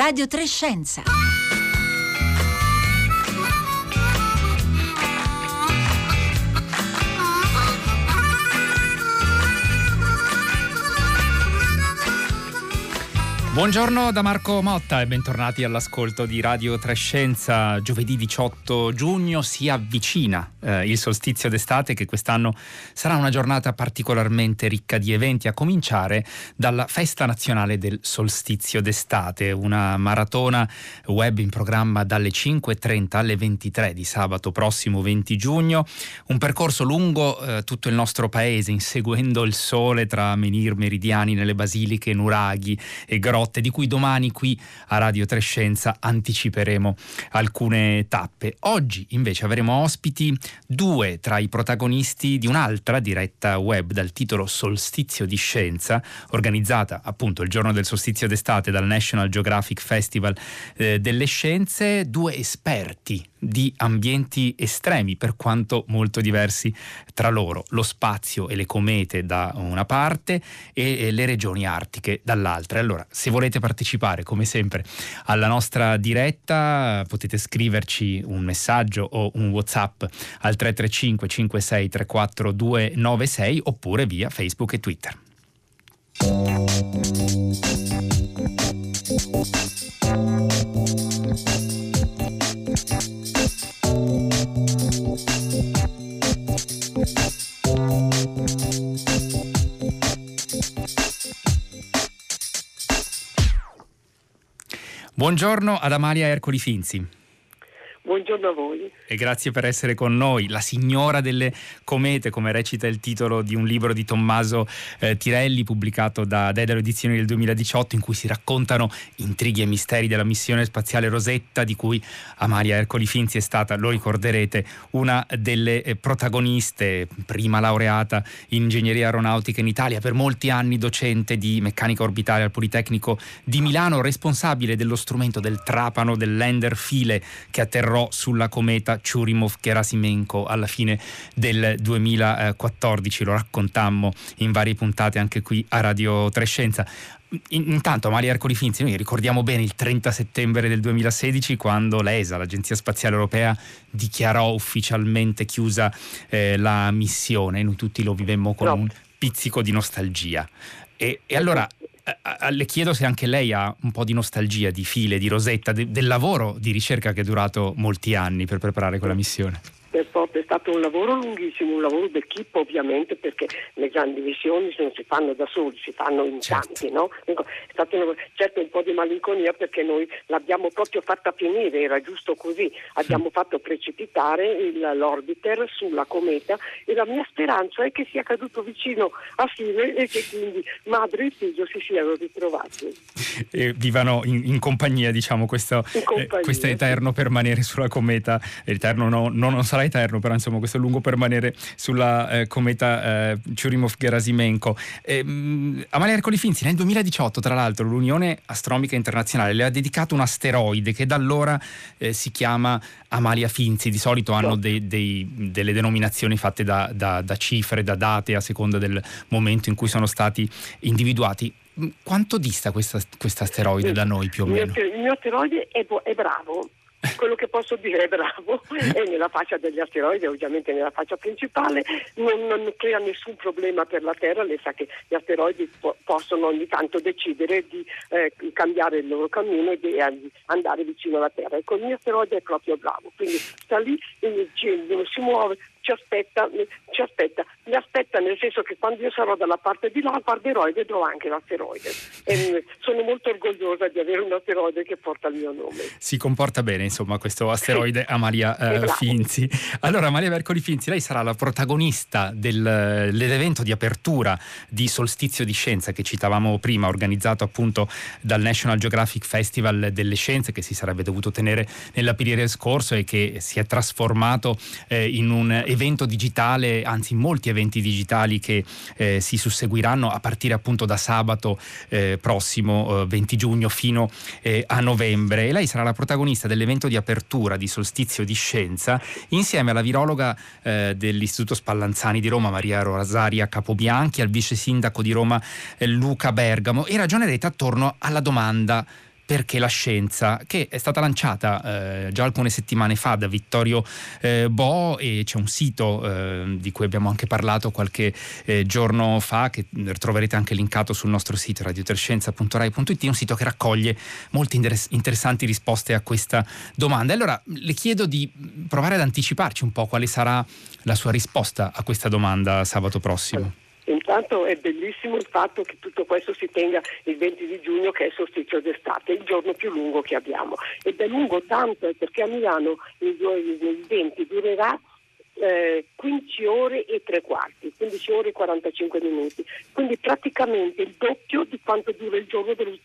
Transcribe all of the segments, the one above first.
Radio Trescenza. Buongiorno da Marco Motta e bentornati all'ascolto di Radio Trescenza. Giovedì 18 giugno si avvicina eh, il solstizio d'estate che quest'anno sarà una giornata particolarmente ricca di eventi, a cominciare dalla Festa Nazionale del Solstizio d'estate, una maratona web in programma dalle 5.30 alle 23 di sabato prossimo 20 giugno, un percorso lungo eh, tutto il nostro paese, inseguendo il sole tra menir meridiani nelle basiliche, nuraghi e grotte grotte, di cui domani qui a Radio Trescenza anticiperemo alcune tappe. Oggi invece avremo ospiti due tra i protagonisti di un'altra diretta web dal titolo Solstizio di Scienza, organizzata appunto il giorno del solstizio d'estate dal National Geographic Festival eh, delle Scienze, due esperti di ambienti estremi per quanto molto diversi tra loro, lo spazio e le comete da una parte e le regioni artiche dall'altra. Allora, se volete partecipare come sempre alla nostra diretta potete scriverci un messaggio o un WhatsApp al 335 56 34 296 oppure via Facebook e Twitter. Buongiorno ad Amalia Ercoli Finzi. Buongiorno a voi e grazie per essere con noi. La signora delle comete, come recita il titolo di un libro di Tommaso eh, Tirelli pubblicato da Dedalo Edizioni del 2018 in cui si raccontano intrighi e misteri della missione spaziale Rosetta di cui Amalia Ercoli Finzi è stata, lo ricorderete, una delle eh, protagoniste, prima laureata in ingegneria aeronautica in Italia, per molti anni docente di meccanica orbitale al Politecnico di Milano, responsabile dello strumento del trapano del lander file che atterrò sulla cometa Churimov-Gerasimenko alla fine del 2014, lo raccontammo in varie puntate anche qui a Radio Trescenza. Intanto Maria Ercoli Finzi, noi ricordiamo bene il 30 settembre del 2016 quando l'ESA, l'Agenzia Spaziale Europea, dichiarò ufficialmente chiusa eh, la missione, noi tutti lo vivemmo con no. un pizzico di nostalgia. E, e allora le chiedo se anche lei ha un po' di nostalgia di file, di Rosetta, de, del lavoro di ricerca che è durato molti anni per preparare quella missione. È stato un lavoro lunghissimo, un lavoro d'equipe ovviamente perché le grandi missioni non si fanno da soli, si fanno in certo. tanti. No? Ecco, è stato un, certo un po' di malinconia perché noi l'abbiamo proprio fatta finire, era giusto così, abbiamo fatto precipitare il, l'orbiter sulla cometa e la mia speranza è che sia caduto vicino a fine e che quindi madre e figlio si siano ritrovati. E vivano in, in compagnia, diciamo, questo, eh, questo eterno permanere sulla cometa, eterno no, no, non sarà eterno, però insomma questo lungo permanere sulla eh, cometa eh, Churimov-Gerasimenko. Eh, Amalia Ercoli Finzi nel 2018 tra l'altro l'Unione Astronomica Internazionale le ha dedicato un asteroide che da allora eh, si chiama Amalia Finzi, di solito hanno dei, dei, delle denominazioni fatte da, da, da cifre, da date a seconda del momento in cui sono stati individuati quanto dista questo asteroide da noi più o meno? Il mio asteroide è, è bravo, quello che posso dire è bravo. È nella fascia degli asteroidi, ovviamente nella fascia principale, non, non, crea nessun problema per la Terra, lei sa che gli asteroidi po- possono ogni tanto decidere di eh, cambiare il loro cammino e di andare vicino alla Terra. Ecco, il mio asteroide è proprio bravo, quindi sta lì, si muove, ci aspetta, ci aspetta, mi aspetta nel senso che quando io sarò dalla parte di là guarderò e vedrò anche l'asteroide. E sono molto orgogliosa di avere un asteroide che porta il mio nome. Si comporta bene, insomma, questo asteroide Amalia eh, Finzi. Allora, Amalia Mercoli Finzi, lei sarà la protagonista del, dell'evento di apertura di Solstizio di Scienza che citavamo prima, organizzato appunto dal National Geographic Festival delle Scienze che si sarebbe dovuto tenere nell'aprile scorso e che si è trasformato eh, in un evento digitale, anzi molti eventi digitali che eh, si susseguiranno a partire appunto da sabato eh, prossimo 20 eh, giugno fino eh, a novembre. E lei sarà la protagonista dell'evento di apertura di Solstizio di Scienza insieme alla virologa eh, dell'Istituto Spallanzani di Roma Maria Rosaria Capobianchi, al vice sindaco di Roma Luca Bergamo. E ragionerete attorno alla domanda perché la scienza, che è stata lanciata eh, già alcune settimane fa da Vittorio eh, Bo e c'è un sito eh, di cui abbiamo anche parlato qualche eh, giorno fa che troverete anche linkato sul nostro sito radiotrescienza.rai.it, un sito che raccoglie molte interessanti risposte a questa domanda. Allora le chiedo di provare ad anticiparci un po' quale sarà la sua risposta a questa domanda sabato prossimo. Intanto è bellissimo il fatto che tutto questo si tenga il 20 di giugno che è il solstizio d'estate, il giorno più lungo che abbiamo. Ed è lungo tanto perché a Milano il 20 durerà eh, 15 ore e tre quarti, 15 ore e 45 minuti, quindi praticamente il doppio di quanto dura il giorno del,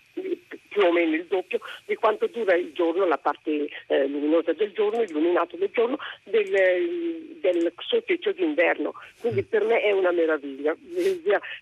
più o meno il doppio di quanto dura il giorno, la parte eh, luminosa del giorno, illuminato del giorno, del, del solstizio d'inverno. Quindi per me è una meraviglia.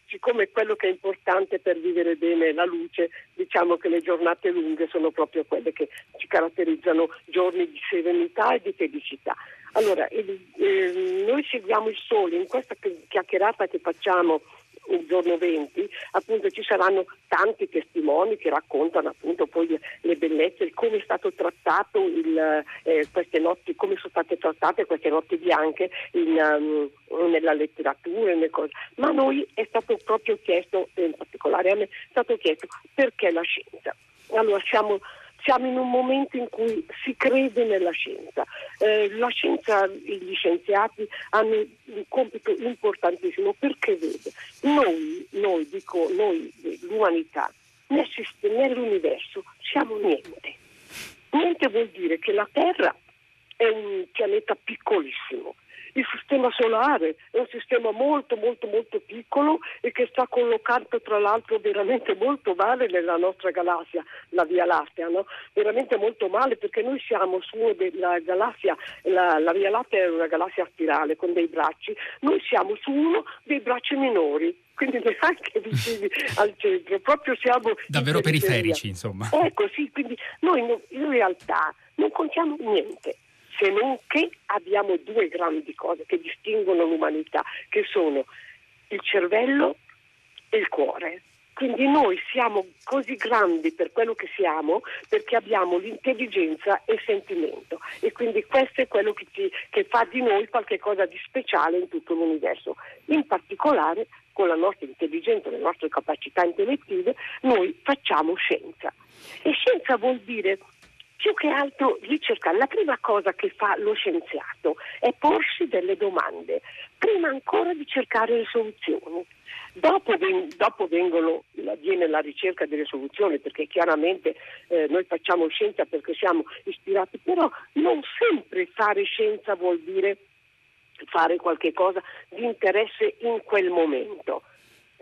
Siccome quello che è importante per vivere bene è la luce, diciamo che le giornate lunghe sono proprio quelle che ci caratterizzano giorni di serenità e di felicità. Allora, eh, noi seguiamo il sole in questa chiacchierata che facciamo il giorno 20, appunto ci saranno tanti testimoni che raccontano appunto poi le bellezze, come è stato trattato il, eh, queste notti, come sono state trattate queste notti bianche in, um, nella letteratura, nel ma a noi è stato proprio chiesto, in particolare a me, è stato chiesto perché la scienza. Allora siamo siamo in un momento in cui si crede nella scienza. Eh, la scienza, gli scienziati hanno un compito importantissimo perché vede, noi, noi dico noi, l'umanità, sistema, nell'universo siamo niente. Niente vuol dire che la Terra è un pianeta piccolissimo, il sistema solare è un sistema molto molto molto piccolo e che sta collocato tra l'altro veramente molto male nella nostra galassia, la Via Lattea, no? veramente molto male perché noi siamo su una della galassia, la, la Via Lattea è una galassia spirale con dei bracci, noi siamo su uno dei bracci minori quindi neanche vicini al centro, proprio siamo davvero periferici, insomma. Ecco, sì, quindi noi in realtà non contiamo niente se non che abbiamo due grandi cose che distinguono l'umanità, che sono il cervello e il cuore. Quindi noi siamo così grandi per quello che siamo perché abbiamo l'intelligenza e il sentimento e quindi questo è quello che, ci, che fa di noi qualcosa di speciale in tutto l'universo. In particolare con la nostra intelligenza, le nostre capacità intellettive, noi facciamo scienza. E scienza vuol dire più che altro ricercare. La prima cosa che fa lo scienziato è porsi delle domande, prima ancora di cercare le soluzioni. Dopo, dopo vengono, viene la ricerca delle soluzioni, perché chiaramente eh, noi facciamo scienza perché siamo ispirati, però non sempre fare scienza vuol dire fare qualche cosa di interesse in quel momento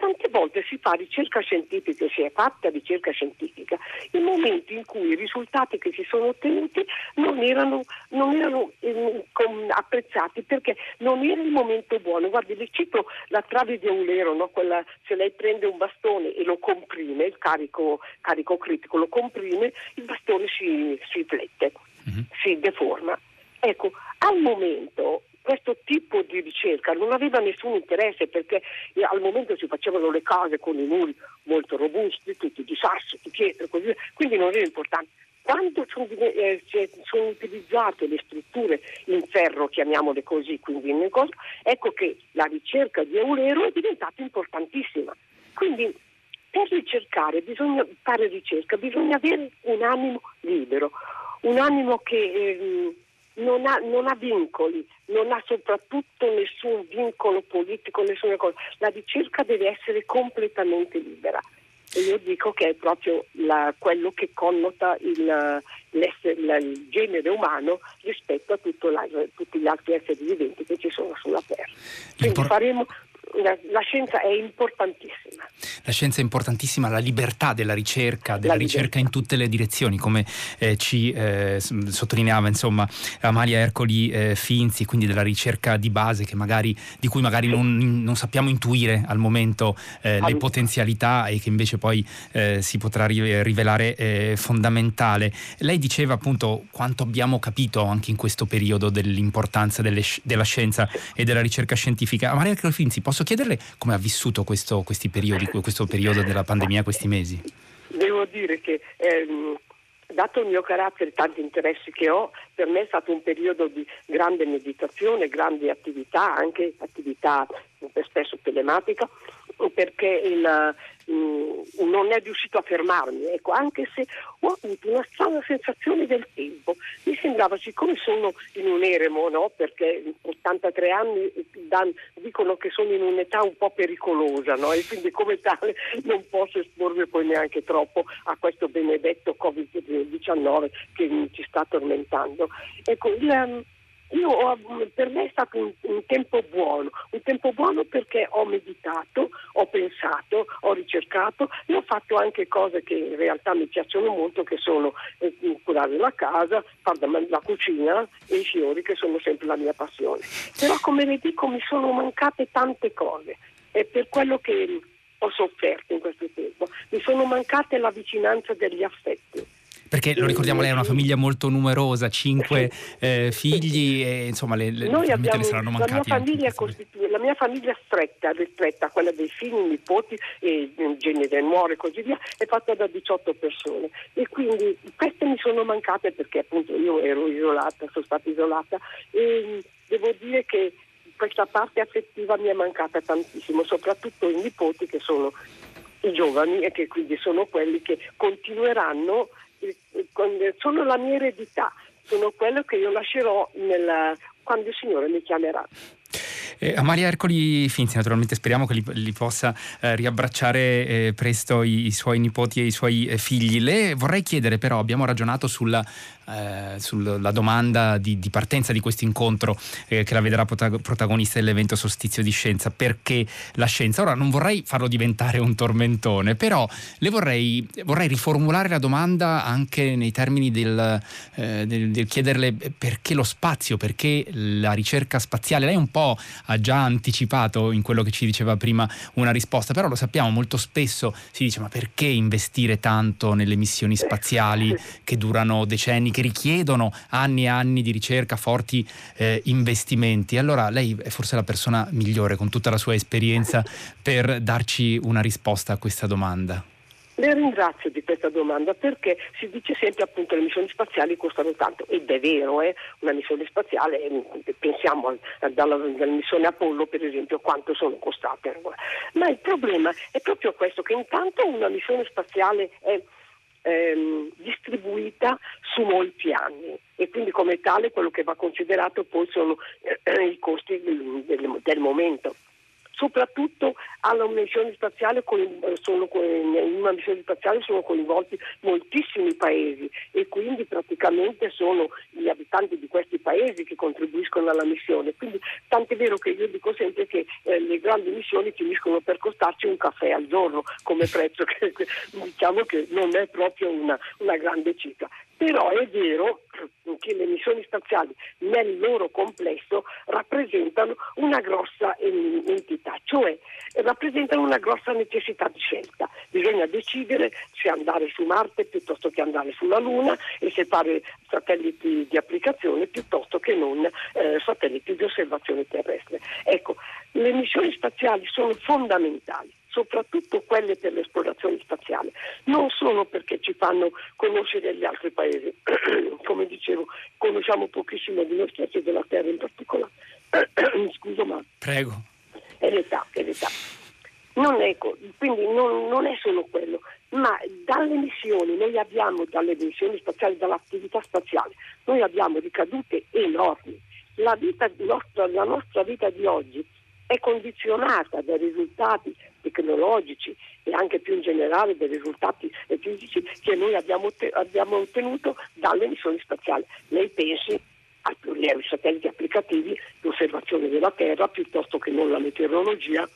tante volte si fa ricerca scientifica, si è fatta ricerca scientifica in momenti in cui i risultati che si sono ottenuti non erano, non erano eh, apprezzati perché non era il momento buono. Guardi, le cito la trave di Eulero, no? Quella, se lei prende un bastone e lo comprime, il carico, carico critico lo comprime, il bastone si, si flette, mm-hmm. si deforma. Ecco, al momento questo tipo di ricerca non aveva nessun interesse perché eh, al momento si facevano le case con i muri molto robusti, tutti di sasso, di pietra, così, quindi non era importante. Quando sono, eh, sono, utilizzate le strutture in ferro, chiamiamole così, quindi in negozio, ecco che la ricerca di Eulero è diventata importantissima. Quindi per ricercare, bisogna fare ricerca, bisogna avere un animo libero, un animo che eh, non ha, non ha, vincoli, non ha soprattutto nessun vincolo politico, nessuna cosa. La ricerca deve essere completamente libera. E io dico che è proprio la, quello che connota il, il, genere umano rispetto a la, tutti gli altri esseri viventi che ci sono sulla Terra. Quindi faremo la, la, scienza è importantissima. La scienza è importantissima, la libertà della ricerca, della la ricerca in tutte le direzioni, come eh, ci eh, sottolineava insomma, Amalia Ercoli eh, Finzi, quindi della ricerca di base magari, di cui magari non, non, sappiamo intuire al momento eh, le potenzialità e che invece poi eh, si potrà rivelare eh, fondamentale. Lei diceva appunto quanto abbiamo capito anche in questo periodo dell'importanza delle, della scienza e della ricerca scientifica. Amalia Ercoli Finzi, posso chiederle come ha vissuto questo, periodi, questo periodo della pandemia, questi mesi? Devo dire che ehm, dato il mio carattere e tanti interessi che ho, per me è stato un periodo di grande meditazione, grandi attività, anche attività spesso telematica, perché il, mh, non è riuscito a fermarmi, ecco, anche se ho avuto una strana sensazione del tempo. Mi sembrava, siccome sono in un eremo, no? perché 83 anni dan, dicono che sono in un'età un po' pericolosa no? e quindi come tale non posso espormi poi neanche troppo a questo benedetto Covid-19 che ci sta tormentando. Ecco, il, io, per me è stato un, un, tempo buono, un tempo buono perché ho meditato, ho pensato, ho ricercato e ho fatto anche cose che in realtà mi piacciono molto, che sono eh, curare la casa, fare la cucina e i fiori, che sono sempre la mia passione. Però come le dico mi sono mancate tante cose. E per quello che ho sofferto in questo tempo, mi sono mancate la vicinanza degli affetti perché lo ricordiamo, lei è una famiglia molto numerosa, cinque eh, figli e insomma le, le, Noi abbiamo, le saranno mancati. La mia famiglia, costitu- la mia famiglia stretta, ristretta, quella dei figli, nipoti, e genere, nuore e così via, è fatta da 18 persone e quindi queste mi sono mancate perché appunto io ero isolata, sono stata isolata e devo dire che questa parte affettiva mi è mancata tantissimo, soprattutto i nipoti che sono i giovani e che quindi sono quelli che continueranno sono la mia eredità, sono quello che io lascerò nella, quando il Signore mi chiamerà. Eh, Amalia Ercoli Finzi, naturalmente speriamo che li, li possa eh, riabbracciare eh, presto i, i, suoi nipoti e i suoi eh, figli. Le vorrei chiedere però, abbiamo ragionato sulla eh, sulla domanda di, di, partenza di questo incontro eh, che la vedrà protagonista dell'evento Solstizio di Scienza. Perché la scienza? Ora non vorrei farlo diventare un tormentone, però le vorrei, vorrei riformulare la domanda anche nei termini del, del, del, chiederle perché lo spazio, perché la ricerca spaziale. Lei un po' ha già anticipato in quello che ci diceva prima una risposta, però lo sappiamo molto spesso si dice ma perché investire tanto nelle missioni spaziali che durano decenni? che richiedono anni e anni di ricerca, forti eh, investimenti. Allora lei è forse la persona migliore con tutta la sua esperienza per darci una risposta a questa domanda. Le ringrazio di questa domanda perché si dice sempre appunto che le missioni spaziali costano tanto ed è vero, eh? una missione spaziale, eh, pensiamo dalla, missione Apollo per esempio quanto sono costate, ma il problema è proprio questo che intanto una missione spaziale è ehm, distribuita su molti anni e quindi come tale quello che va considerato poi sono eh, i costi del, del, del momento soprattutto alla missione spaziale, sono, in una missione spaziale sono coinvolti moltissimi paesi e quindi praticamente sono gli abitanti di questi paesi che contribuiscono alla missione. Quindi tant'è vero che io dico sempre che eh, le grandi missioni finiscono per costarci un caffè al giorno come prezzo, che diciamo che non è proprio una, una grande cifra. Però è vero che le missioni spaziali nel loro complesso rappresentano una grossa entità, cioè rappresentano una grossa necessità di scelta. Bisogna decidere se andare su Marte piuttosto che andare sulla Luna e se fare satelliti di applicazione piuttosto che non eh, satelliti di osservazione terrestre. Ecco, le missioni spaziali sono fondamentali soprattutto quelle per l'esplorazione spaziale, non solo perché ci fanno conoscere gli altri paesi, come dicevo, conosciamo pochissimo di noi stessi e della Terra in particolare. Scuso ma... Prego. È l'età, è l'età. Non è, quindi non, non è solo quello, ma dalle missioni, noi abbiamo dalle missioni spaziali, dall'attività spaziale, noi abbiamo ricadute enormi. La, nostra, la nostra vita di oggi è condizionata dai risultati tecnologici e anche più in generale dai risultati fisici che noi abbiamo, abbiamo ottenuto dalle missioni spaziali. Lei pensi ai satelliti applicativi di osservazione della Terra piuttosto che non la meteorologia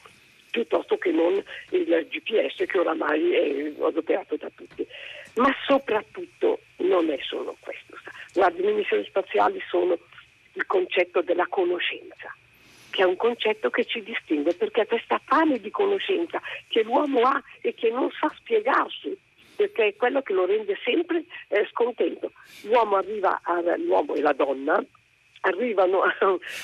piuttosto che non il GPS che oramai è adoperato da tutti. Ma soprattutto non è solo questo. Le missioni spaziali sono il concetto della conoscenza che è un concetto che ci distingue, perché questa fame di conoscenza che l'uomo ha e che non sa spiegarsi, perché è quello che lo rende sempre eh, scontento. L'uomo arriva, a, l'uomo e la donna arrivano a,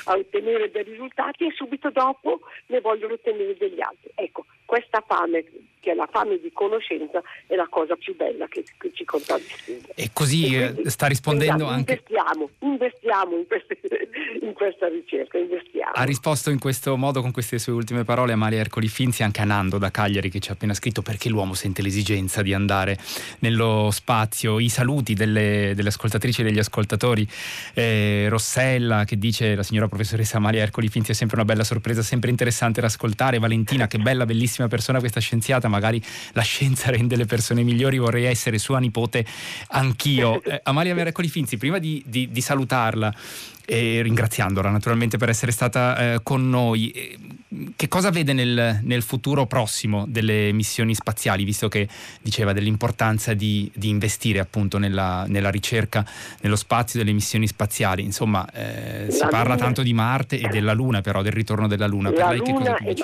a, ottenere dei risultati e subito dopo ne vogliono ottenere degli altri. Ecco, questa fame che è la fame di conoscenza è la cosa più bella che, che ci contraddistingue. E così e quindi, sta rispondendo anche... Investiamo, investiamo in, queste, in, questa ricerca, investiamo. Ha risposto in questo modo con queste sue ultime parole Amalia Ercoli Finzi anche a Nando da Cagliari che ci ha appena scritto perché l'uomo sente l'esigenza di andare nello spazio. I saluti delle, delle ascoltatrici e degli ascoltatori. Eh, Rossella che dice la signora professoressa Amalia Ercoli Finzi è sempre una bella sorpresa, sempre interessante da ascoltare. Valentina che bella, bellissima persona questa scienziata magari la scienza rende le persone migliori, vorrei essere sua nipote anch'io. Eh, Amalia Merecoli Finzi, prima di, di, di salutarla e ringraziandola naturalmente per essere stata eh, con noi. Eh, che cosa vede nel, nel, futuro prossimo delle missioni spaziali, visto che diceva dell'importanza di, di investire appunto nella, nella, ricerca, nello spazio delle missioni spaziali? Insomma, eh, si parla tanto di Marte e della Luna, però del ritorno della Luna. La per lei che cosa dice?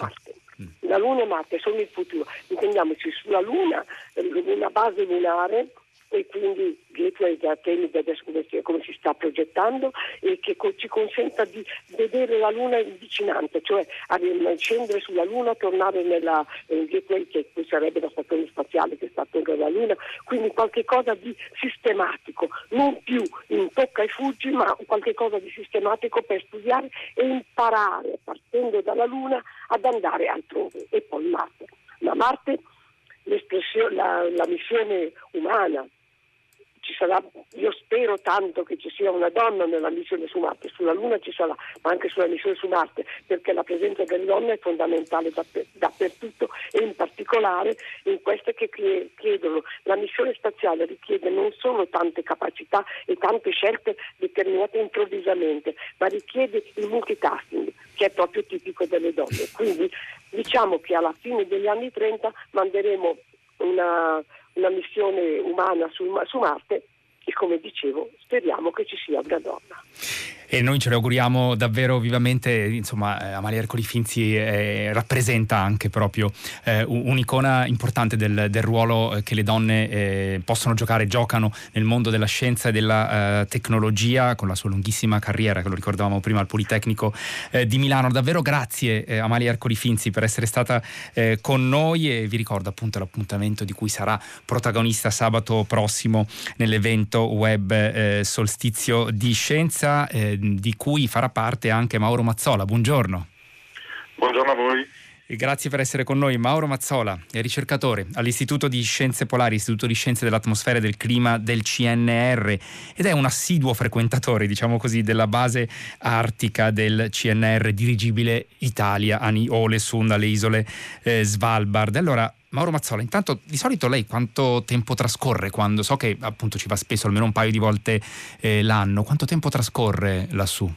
La Luna e Marte sono il futuro. Intendiamoci sulla Luna, una base lunare e quindi Gateway da Artemide adesso come si, come si, sta progettando e che co- ci consenta di vedere la Luna in vicinanza, cioè scendere sulla Luna, tornare nella in Gateway che sarebbe la stazione spaziale che sta attorno alla Luna, quindi qualcosa di sistematico, non più in tocca e fuggi, ma qualcosa di sistematico per studiare e imparare partendo dalla Luna ad andare altrove e poi Marte. Ma Marte la, la missione umana sarà, io spero tanto che ci sia una donna nella missione su Marte, sulla Luna ci sarà, ma anche sulla missione su Marte, perché la presenza delle donne è fondamentale dappertutto e in particolare in queste che chiedono. La missione spaziale richiede non solo tante capacità e tante scelte determinate improvvisamente, ma richiede il multitasking, che è proprio tipico delle donne. Quindi diciamo che alla fine degli anni 30 manderemo una una missione umana su, su Marte e come dicevo speriamo che ci sia una donna e noi ce lo auguriamo davvero vivamente. Insomma, eh, Amalia Ercoli Finzi eh, rappresenta anche proprio eh, un'icona importante del, del ruolo eh, che le donne eh, possono giocare, giocano nel mondo della scienza e della eh, tecnologia con la sua lunghissima carriera, che lo ricordavamo prima al Politecnico di Milano. Davvero grazie Amalia Ercoli Finzi per essere stata con noi e vi ricordo appunto l'appuntamento di cui sarà protagonista sabato prossimo nell'evento web Solstizio di Scienza di cui farà parte anche Mauro Mazzola. Buongiorno. Buongiorno a voi. E grazie per essere con noi. Mauro Mazzola è ricercatore all'Istituto di Scienze Polari, Istituto di Scienze dell'Atmosfera e del Clima del CNR ed è un assiduo frequentatore, diciamo così, della base artica del CNR dirigibile Italia, Ani Olesund, alle isole eh, Svalbard. Allora, Mauro Mazzola, intanto di solito lei quanto tempo trascorre quando so che appunto ci va spesso almeno un paio di volte eh, l'anno, quanto tempo trascorre lassù?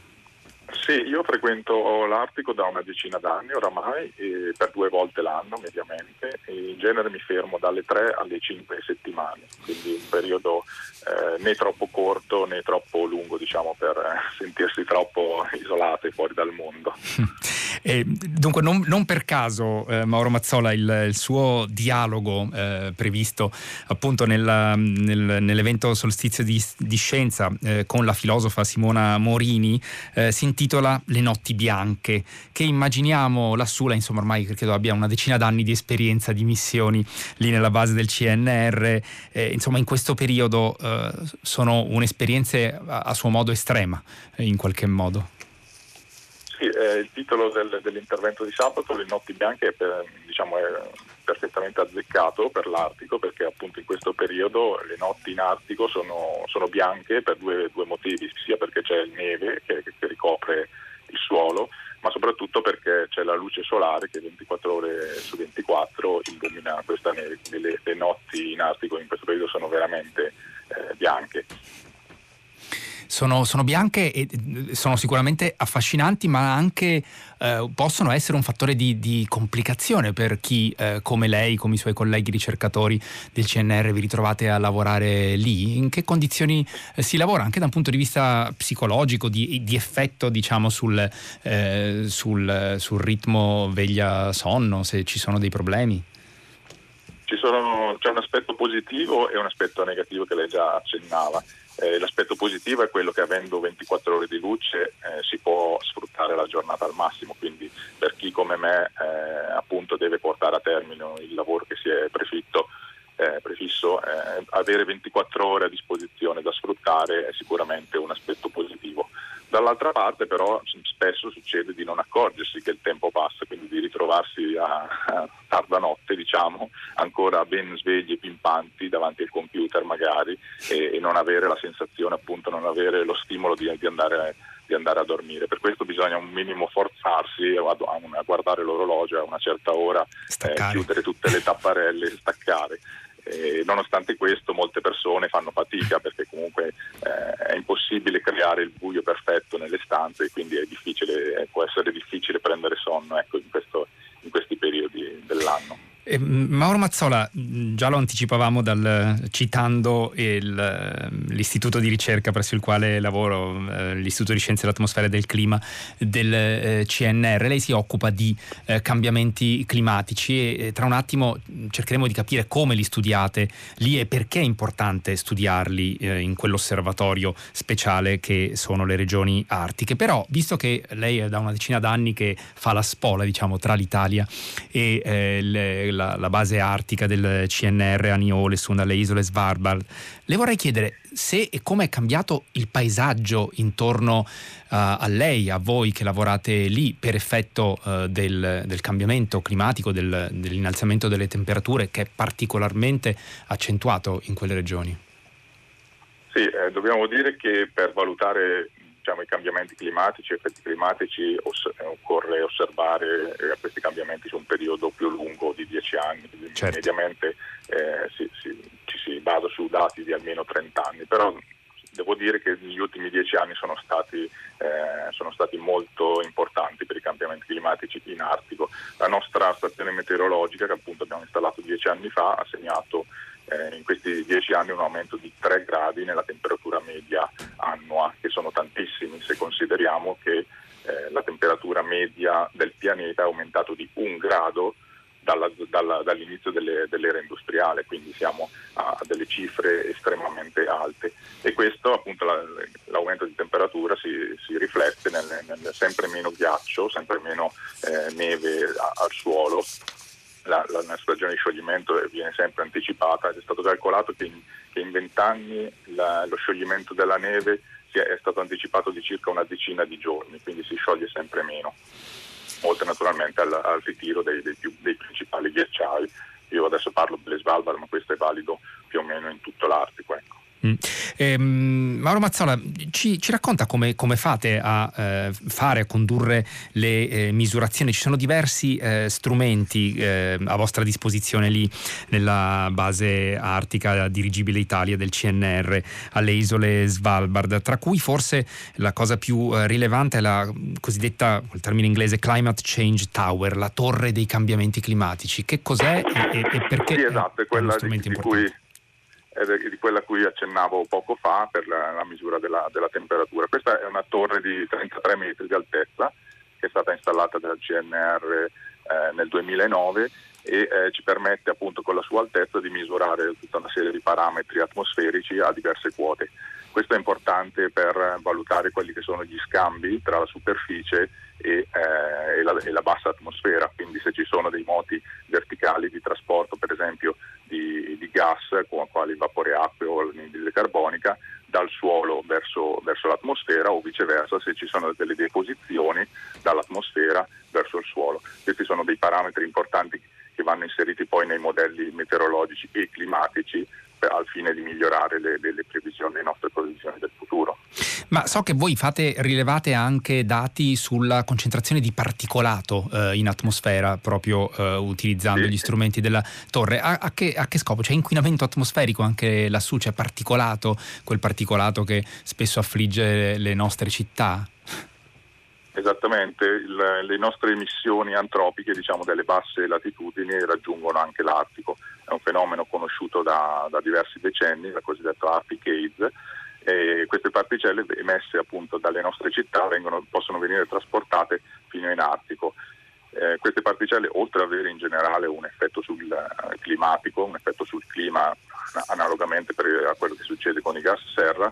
Sì, io frequento l'Artico da una decina d'anni oramai, per due volte l'anno mediamente, in genere mi fermo dalle tre alle cinque settimane, quindi un periodo eh, né troppo corto né troppo lungo diciamo, per eh, sentirsi troppo isolati fuori dal mondo. E, dunque, non, non, per caso, eh, Mauro Mazzola, il, il suo dialogo eh, previsto appunto nella, nel, nell'evento Solstizio di, di Scienza eh, con la filosofa Simona Morini eh, si intitola Le notti bianche, che immaginiamo lassù, la, insomma ormai credo abbia una decina d'anni di esperienza di missioni lì nella base del CNR, eh, insomma in questo periodo eh, sono un'esperienza a, a suo modo estrema in qualche modo. Sì, eh, il titolo del, dell'intervento di sabato, Le notti bianche, è, per, diciamo, è perfettamente azzeccato per l'Artico perché appunto in questo periodo le notti in Artico sono, sono bianche per due, due, motivi, sia perché c'è neve che, che ricopre il suolo, ma soprattutto perché c'è la luce solare che 24 ore su 24 illumina questa neve, quindi le, le notti in Artico in questo periodo sono veramente eh, bianche sono, sono bianche e eh, sono sicuramente affascinanti, ma anche eh, possono essere un fattore di, di complicazione per chi eh, come lei, come i suoi colleghi ricercatori del CNR vi ritrovate a lavorare lì. In che condizioni eh, si lavora anche da un punto di vista psicologico, di, di effetto diciamo sul, eh, sul, sul ritmo veglia-sonno, se ci sono dei problemi? sono, c'è un aspetto positivo e un aspetto negativo che lei già accennava. Eh, l'aspetto positivo è quello che avendo 24 ore di luce eh, si può sfruttare la giornata al massimo, quindi per chi come me eh, appunto deve portare a termine il lavoro che si è prefitto, eh, prefisso, eh, avere 24 ore a disposizione da sfruttare è sicuramente un aspetto positivo. Dall'altra parte però spesso succede di non accorgersi che il tempo passa, quindi di ritrovarsi a, a tarda notte, diciamo, ancora ben svegli e pimpanti davanti al computer e, e, non avere la sensazione, appunto, non avere lo stimolo di, di, andare, di andare, a dormire. Per questo bisogna un minimo forzarsi a, a guardare l'orologio a una certa ora, eh, chiudere tutte le tapparelle e staccare. E nonostante questo molte persone fanno fatica perché comunque eh, è impossibile creare il buio perfetto nelle stanze e quindi può essere difficile prendere sonno ecco, in, questo, in questi periodi dell'anno. Eh, Mauro Mazzola, già lo anticipavamo dal, citando il, l'istituto di ricerca presso il quale lavoro, eh, l'Istituto di Scienze dell'Atmosfera e del Clima del eh, CNR. Lei si occupa di eh, cambiamenti climatici e tra un attimo cercheremo di capire come li studiate lì e perché è importante studiarli in quell'osservatorio speciale che sono le regioni artiche. Però, visto che lei è da una decina d'anni che fa la spola diciamo, tra l'Italia e eh, le la, la, base artica del CNR a Niole, su dalle isole Svalbard. Le vorrei chiedere se e come è cambiato il paesaggio intorno uh, a lei, a voi che lavorate lì per effetto uh, del, del, cambiamento climatico, del, dell'innalzamento delle temperature che è particolarmente accentuato in quelle regioni. Sì, eh, dobbiamo dire che per valutare diciamo, i cambiamenti climatici, effetti climatici, oss- occorre osservare eh, questi cambiamenti su un periodo più lungo di 10 anni, certo. mediamente eh, si, si, ci si basa su dati di almeno 30 anni, però devo dire che negli ultimi 10 anni sono stati, eh, sono stati, molto importanti per i cambiamenti climatici in Artico. La nostra stazione meteorologica, che appunto abbiamo installato 10 anni fa, ha segnato eh, in questi dieci anni un aumento di 3 gradi nella temperatura media annua, che sono tantissimi se consideriamo che eh, la temperatura media del pianeta è aumentato di un grado dalla, dalla, dall'inizio delle, dell'era industriale, quindi siamo a delle cifre estremamente alte e questo appunto la, l'aumento di temperatura si, si riflette nel, nel, sempre meno ghiaccio, sempre meno eh, neve a, al suolo la, la stagione di scioglimento viene sempre anticipata ed è stato calcolato che in vent'anni lo scioglimento della neve è stato anticipato di circa una decina di giorni, quindi si scioglie sempre meno, oltre naturalmente al, al ritiro dei, dei, più, dei principali ghiacciai. Io adesso parlo delle Svalbard, ma questo è valido più o meno in tutto l'Artico. Ecco. Mm. Eh, Mauro Mazzola, ci, ci racconta come, come, fate a eh, fare, a condurre le eh, misurazioni? Ci sono diversi eh, strumenti eh, a vostra disposizione lì nella base artica dirigibile Italia del CNR alle isole Svalbard, tra cui forse la cosa più eh, rilevante è la cosiddetta, il termine inglese, Climate Change Tower, la torre dei cambiamenti climatici. Che cos'è e, e perché? Sì, esatto, è quella di, di cui di quella a cui accennavo poco fa per la, la misura della, della, temperatura. Questa è una torre di 33 metri di altezza che è stata installata dal CNR eh, nel 2009 e eh, ci permette appunto con la sua altezza di misurare tutta una serie di parametri atmosferici a diverse quote. Questo è importante per valutare quelli che sono gli scambi tra la superficie e, eh, e, la, e la bassa atmosfera, quindi se ci sono dei moti verticali di trasporto, per esempio di, di gas, quali il vapore acqueo o l'anidride carbonica, dal suolo verso, verso, l'atmosfera o viceversa se ci sono delle deposizioni dall'atmosfera verso il suolo. Questi sono dei parametri importanti che vanno inseriti poi nei modelli meteorologici e climatici al fine di migliorare le, le, le previsioni, le nostre previsioni del futuro. Ma so che voi fate, rilevate anche dati sulla concentrazione di particolato eh, in atmosfera, proprio eh, utilizzando sì. gli strumenti della torre. A, a, che, a, che, scopo? C'è inquinamento atmosferico anche lassù? C'è particolato, quel particolato che spesso affligge le nostre città? Esattamente, il, le nostre emissioni antropiche diciamo, delle basse latitudini raggiungono anche l'Artico, è un fenomeno conosciuto da, da diversi decenni, la cosiddetta Arctic AIDS, e queste particelle emesse appunto dalle nostre città vengono, possono venire trasportate fino in Artico. Eh, queste particelle, oltre ad avere in generale un effetto sul uh, climatico, un effetto sul clima analogamente per, a quello che succede con i gas serra,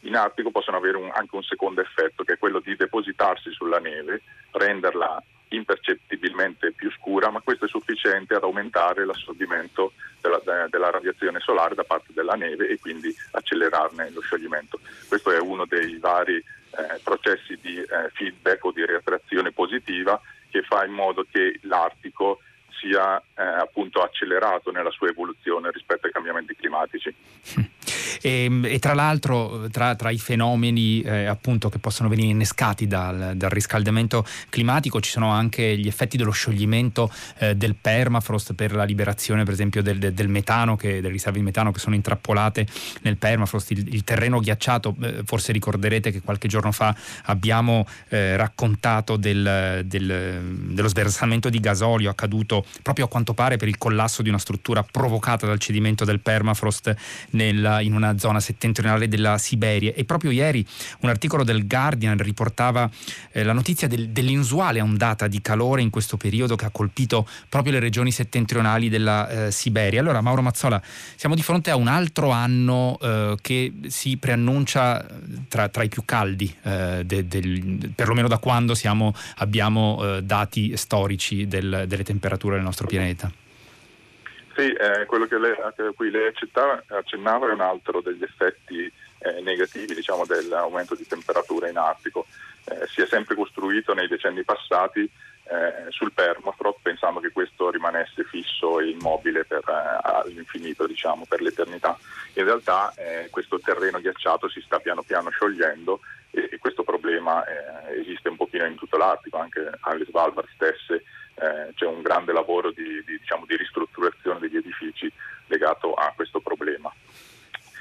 in Artico possono avere un, anche un secondo effetto che è quello di depositarsi sulla neve, renderla impercettibilmente più scura, ma questo è sufficiente ad aumentare l'assorbimento della, della, radiazione solare da parte della neve e quindi accelerarne lo scioglimento. Questo è uno dei vari eh, processi di eh, feedback o di reattrazione positiva che fa in modo che l'Artico sia eh, appunto accelerato nella sua evoluzione rispetto ai cambiamenti. E, ehm, e tra l'altro tra, tra i fenomeni eh, appunto che possono venire innescati dal, dal, riscaldamento climatico ci sono anche gli effetti dello scioglimento eh, del permafrost per la liberazione per esempio del, del, metano, che, delle riserve di metano che sono intrappolate nel permafrost, il, il terreno ghiacciato, eh, forse ricorderete che qualche giorno fa abbiamo eh, raccontato del, del, dello sversamento di gasolio accaduto proprio a quanto pare per il collasso di una struttura provocata dal cedimento del permafrost nella, in una zona settentrionale della Siberia e proprio ieri un articolo del Guardian riportava eh, la notizia del, dell'inusuale ondata di calore in questo periodo che ha colpito proprio le regioni settentrionali della eh, Siberia. Allora Mauro Mazzola, siamo di fronte a un altro anno eh, che si preannuncia tra, tra i più caldi, eh, de, del, perlomeno da quando siamo, abbiamo eh, dati storici del, delle temperature del nostro pianeta. Sì, eh, quello lei, a cui lei accennava è un altro degli effetti eh, negativi diciamo, dell'aumento di temperatura in Artico. Eh, si è sempre costruito nei decenni passati eh, sul permafrost pensando che questo rimanesse fisso e immobile per, eh, all'infinito, diciamo, per l'eternità. In realtà eh, questo terreno ghiacciato si sta piano piano sciogliendo e, e questo problema esiste un pochino in tutto l'Artico, anche alle Svalbard stesse eh, c'è un grande lavoro di, di, diciamo, di, ristrutturazione degli edifici legato a questo problema.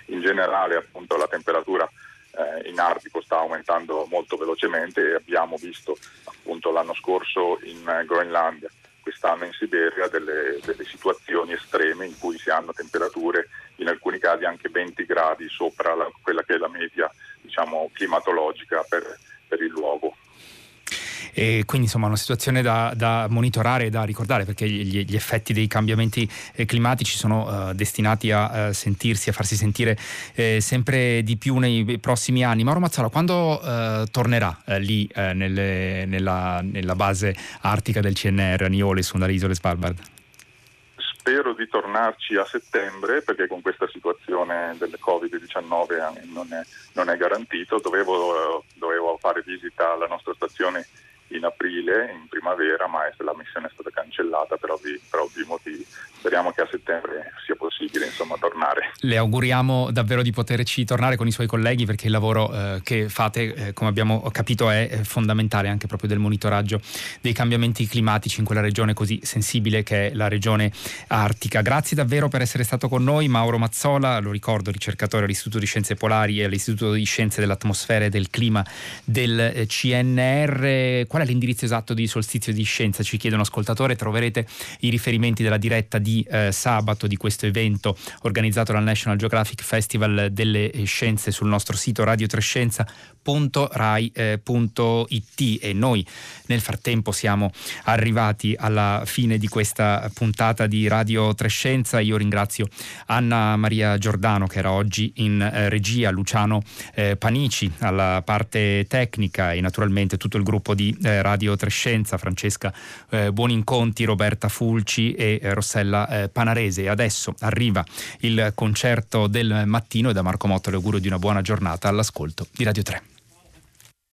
In generale appunto, la temperatura eh, in Artico sta aumentando molto velocemente e abbiamo visto appunto, l'anno scorso in Groenlandia, quest'anno in Siberia, delle, delle situazioni estreme in cui si hanno temperature in alcuni casi anche 20 gradi sopra la, quella che è la media diciamo, climatologica per, per il luogo. E quindi insomma una situazione da, da monitorare e da ricordare perché gli, gli effetti dei cambiamenti eh, climatici sono uh, destinati a uh, sentirsi, a farsi sentire eh, sempre di più nei prossimi anni. Mauro Mazzola, quando uh, tornerà lì nelle, nella, nella, base artica del CNR a Nioles, dalle isole Svalbard? spero di tornarci a settembre perché con questa situazione del Covid-19 non è, non è garantito. Dovevo, dovevo, fare visita alla nostra stazione in aprile, in primavera, ma la missione è stata cancellata per ovvi, per ovvi motivi. Speriamo che a settembre sia possibile insomma, tornare. Le auguriamo davvero di poterci tornare con i suoi colleghi perché il lavoro eh, che fate, eh, come abbiamo capito, è fondamentale anche proprio del monitoraggio dei cambiamenti climatici in quella regione così sensibile che è la regione artica. Grazie davvero per essere stato con noi, Mauro Mazzola, lo ricordo, ricercatore all'Istituto di Scienze Polari e all'Istituto di Scienze dell'Atmosfera e del Clima del eh, CNR. Qual è l'indirizzo esatto di Solstizio di Scienza? Ci chiede un ascoltatore, troverete i riferimenti della diretta di eh, sabato di questo evento organizzato dal National Geographic Festival delle Scienze sul nostro sito radiotrescienza.rai.it e noi nel frattempo siamo arrivati alla fine di questa puntata di Radio Trescenza. Io ringrazio Anna Maria Giordano che era oggi in eh, regia, Luciano eh, Panici alla parte tecnica e naturalmente tutto il gruppo di eh, Radio Trescenza, Francesca eh, Buoninconti, Roberta Fulci e eh, Rossella eh, Panarese. Adesso arriva il concerto del mattino e da Marco Motto le auguro di una buona giornata all'ascolto di Radio 3.